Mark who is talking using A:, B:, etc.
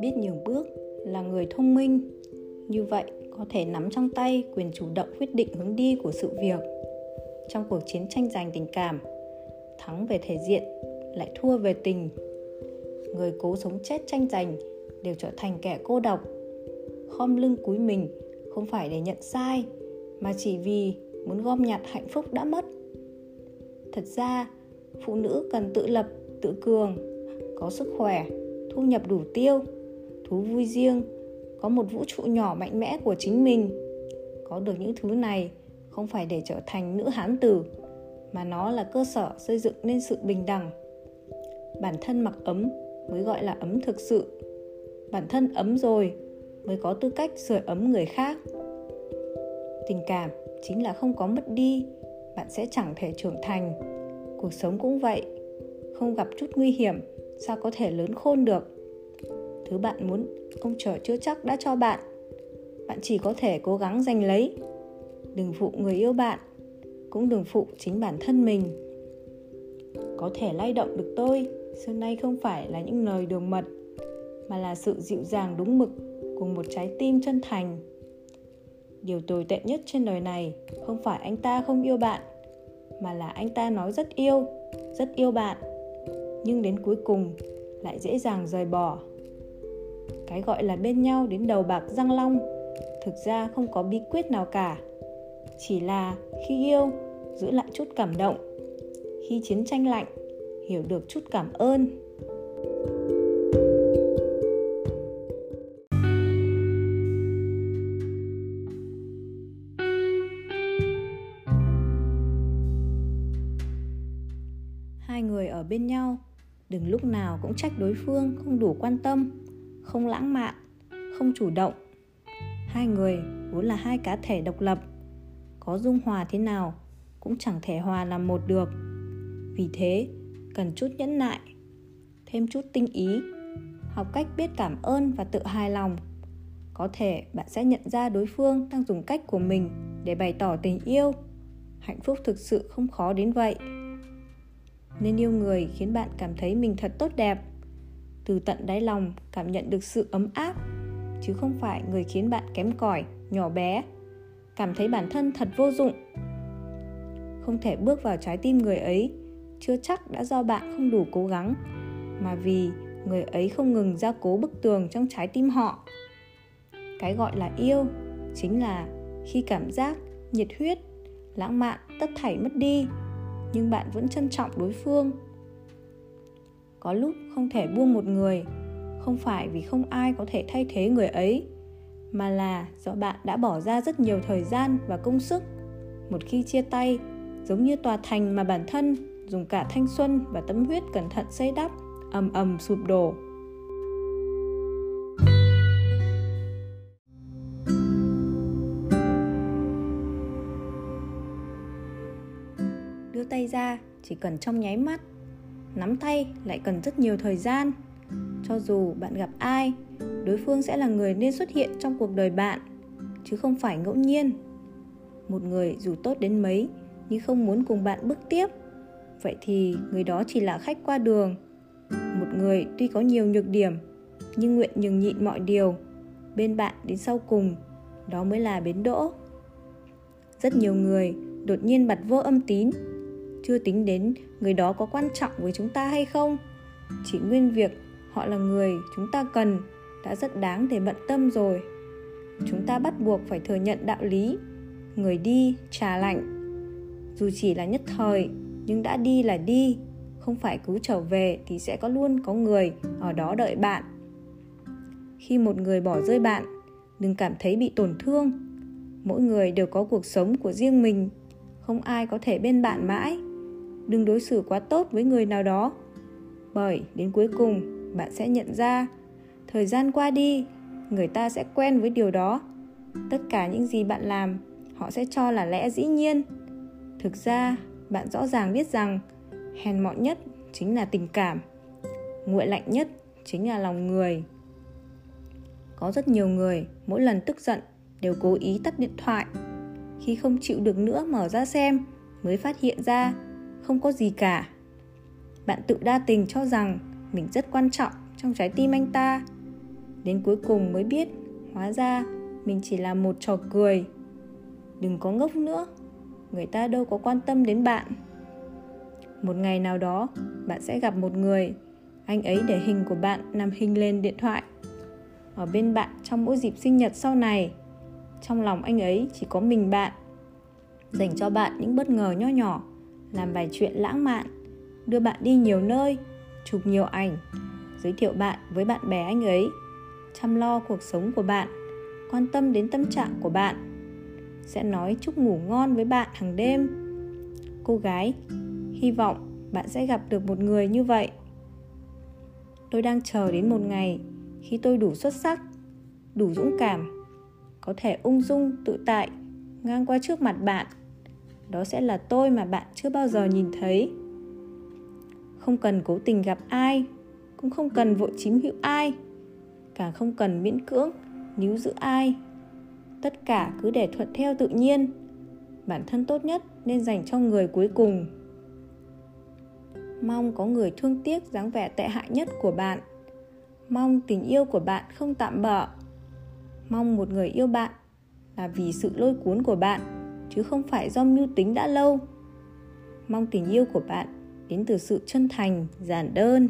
A: biết nhường bước, là người thông minh. Như vậy, có thể nắm trong tay quyền chủ động quyết định hướng đi của sự việc. Trong cuộc chiến tranh giành tình cảm, thắng về thể diện, lại thua về tình. Người cố sống chết tranh giành đều trở thành kẻ cô độc. Khom lưng cúi mình không phải để nhận sai, mà chỉ vì muốn gom nhặt hạnh phúc đã mất. Thật ra, phụ nữ cần tự lập, tự cường, có sức khỏe, thu nhập đủ tiêu thú vui riêng, có một vũ trụ nhỏ mạnh mẽ của chính mình. Có được những thứ này không phải để trở thành nữ hán tử, mà nó là cơ sở xây dựng nên sự bình đẳng. Bản thân mặc ấm mới gọi là ấm thực sự. Bản thân ấm rồi mới có tư cách sưởi ấm người khác. Tình cảm chính là không có mất đi, bạn sẽ chẳng thể trưởng thành. Cuộc sống cũng vậy, không gặp chút nguy hiểm, sao có thể lớn khôn được? Thứ bạn muốn, ông trời chưa chắc đã cho bạn. Bạn chỉ có thể cố gắng giành lấy. Đừng phụ người yêu bạn, cũng đừng phụ chính bản thân mình. Có thể lay động được tôi, xưa nay không phải là những lời đường mật, mà là sự dịu dàng đúng mực cùng một trái tim chân thành. Điều tồi tệ nhất trên đời này không phải anh ta không yêu bạn, mà là anh ta nói rất yêu rất yêu bạn. Nhưng đến cuối cùng lại dễ dàng rời bỏ cái gọi là bên nhau đến đầu bạc răng long, thực ra không có bí quyết nào cả. Chỉ là khi yêu, giữ lại chút cảm động. Khi chiến tranh lạnh, hiểu được chút cảm ơn. Hai người ở bên nhau, đừng lúc nào cũng trách đối phương không đủ quan tâm không lãng mạn, không chủ động. Hai người, vốn là hai cá thể độc lập, có dung hòa thế nào cũng chẳng thể hòa làm một được. Vì thế, cần chút nhẫn nại, thêm chút tinh ý, học cách biết cảm ơn và tự hài lòng. Có thể bạn sẽ nhận ra đối phương đang dùng cách của mình để bày tỏ tình yêu. Hạnh phúc thực sự không khó đến vậy. Nên yêu người khiến bạn cảm thấy mình thật tốt đẹp từ tận đáy lòng cảm nhận được sự ấm áp, chứ không phải người khiến bạn kém cỏi, nhỏ bé. Cảm thấy bản thân thật vô dụng. Không thể bước vào trái tim người ấy, chưa chắc đã do bạn không đủ cố gắng, mà vì người ấy không ngừng gia cố bức tường trong trái tim họ. Cái gọi là yêu chính là khi cảm giác nhiệt huyết, lãng mạn, tất thảy mất đi, nhưng bạn vẫn trân trọng đối phương có lúc không thể buông một người. Không phải vì không ai có thể thay thế người ấy, mà là do bạn đã bỏ ra rất nhiều thời gian và công sức. Một khi chia tay, giống như tòa thành mà bản thân dùng cả thanh xuân và tâm huyết cẩn thận xây đắp, ầm ầm sụp đổ. Đưa tay ra, chỉ cần trong nháy mắt nắm tay lại cần rất nhiều thời gian. Cho dù bạn gặp ai, đối phương sẽ là người nên xuất hiện trong cuộc đời bạn, chứ không phải ngẫu nhiên. Một người dù tốt đến mấy, nhưng không muốn cùng bạn bước tiếp. Vậy thì người đó chỉ là khách qua đường. Một người tuy có nhiều nhược điểm, nhưng nguyện nhường nhịn mọi điều, bên bạn đến sau cùng, đó mới là bến đỗ. Rất nhiều người đột nhiên bật vô âm tín chưa tính đến người đó có quan trọng với chúng ta hay không. Chỉ nguyên việc họ là người chúng ta cần đã rất đáng để bận tâm rồi. Chúng ta bắt buộc phải thừa nhận đạo lý, người đi trà lạnh. Dù chỉ là nhất thời, nhưng đã đi là đi, không phải cứ trở về thì sẽ có luôn có người ở đó đợi bạn. Khi một người bỏ rơi bạn, đừng cảm thấy bị tổn thương. Mỗi người đều có cuộc sống của riêng mình, không ai có thể bên bạn mãi đừng đối xử quá tốt với người nào đó. Bởi đến cuối cùng, bạn sẽ nhận ra, thời gian qua đi, người ta sẽ quen với điều đó. Tất cả những gì bạn làm, họ sẽ cho là lẽ dĩ nhiên. Thực ra, bạn rõ ràng biết rằng, hèn mọn nhất chính là tình cảm, nguội lạnh nhất chính là lòng người. Có rất nhiều người mỗi lần tức giận đều cố ý tắt điện thoại. Khi không chịu được nữa mở ra xem, mới phát hiện ra không có gì cả. Bạn tự đa tình cho rằng mình rất quan trọng trong trái tim anh ta. Đến cuối cùng mới biết, hóa ra mình chỉ là một trò cười. Đừng có ngốc nữa, người ta đâu có quan tâm đến bạn. Một ngày nào đó, bạn sẽ gặp một người, anh ấy để hình của bạn nằm hình lên điện thoại. Ở bên bạn trong mỗi dịp sinh nhật sau này, trong lòng anh ấy chỉ có mình bạn, dành cho bạn những bất ngờ nho nhỏ làm vài chuyện lãng mạn, đưa bạn đi nhiều nơi, chụp nhiều ảnh, giới thiệu bạn với bạn bè anh ấy, chăm lo cuộc sống của bạn, quan tâm đến tâm trạng của bạn. Sẽ nói chúc ngủ ngon với bạn hàng đêm. Cô gái, hy vọng bạn sẽ gặp được một người như vậy. Tôi đang chờ đến một ngày khi tôi đủ xuất sắc, đủ dũng cảm, có thể ung dung, tự tại, ngang qua trước mặt bạn đó sẽ là tôi mà bạn chưa bao giờ nhìn thấy. Không cần cố tình gặp ai, cũng không cần vội chiếm hữu ai càng không cần miễn cưỡng níu giữ ai. Tất cả cứ để thuận theo tự nhiên. Bản thân tốt nhất nên dành cho người cuối cùng. Mong có người thương tiếc dáng vẻ tệ hại nhất của bạn. Mong tình yêu của bạn không tạm bỡ mong một người yêu bạn là vì sự lôi cuốn của bạn chứ không phải do mưu tính đã lâu. Mong tình yêu của bạn đến từ sự chân thành, giản đơn.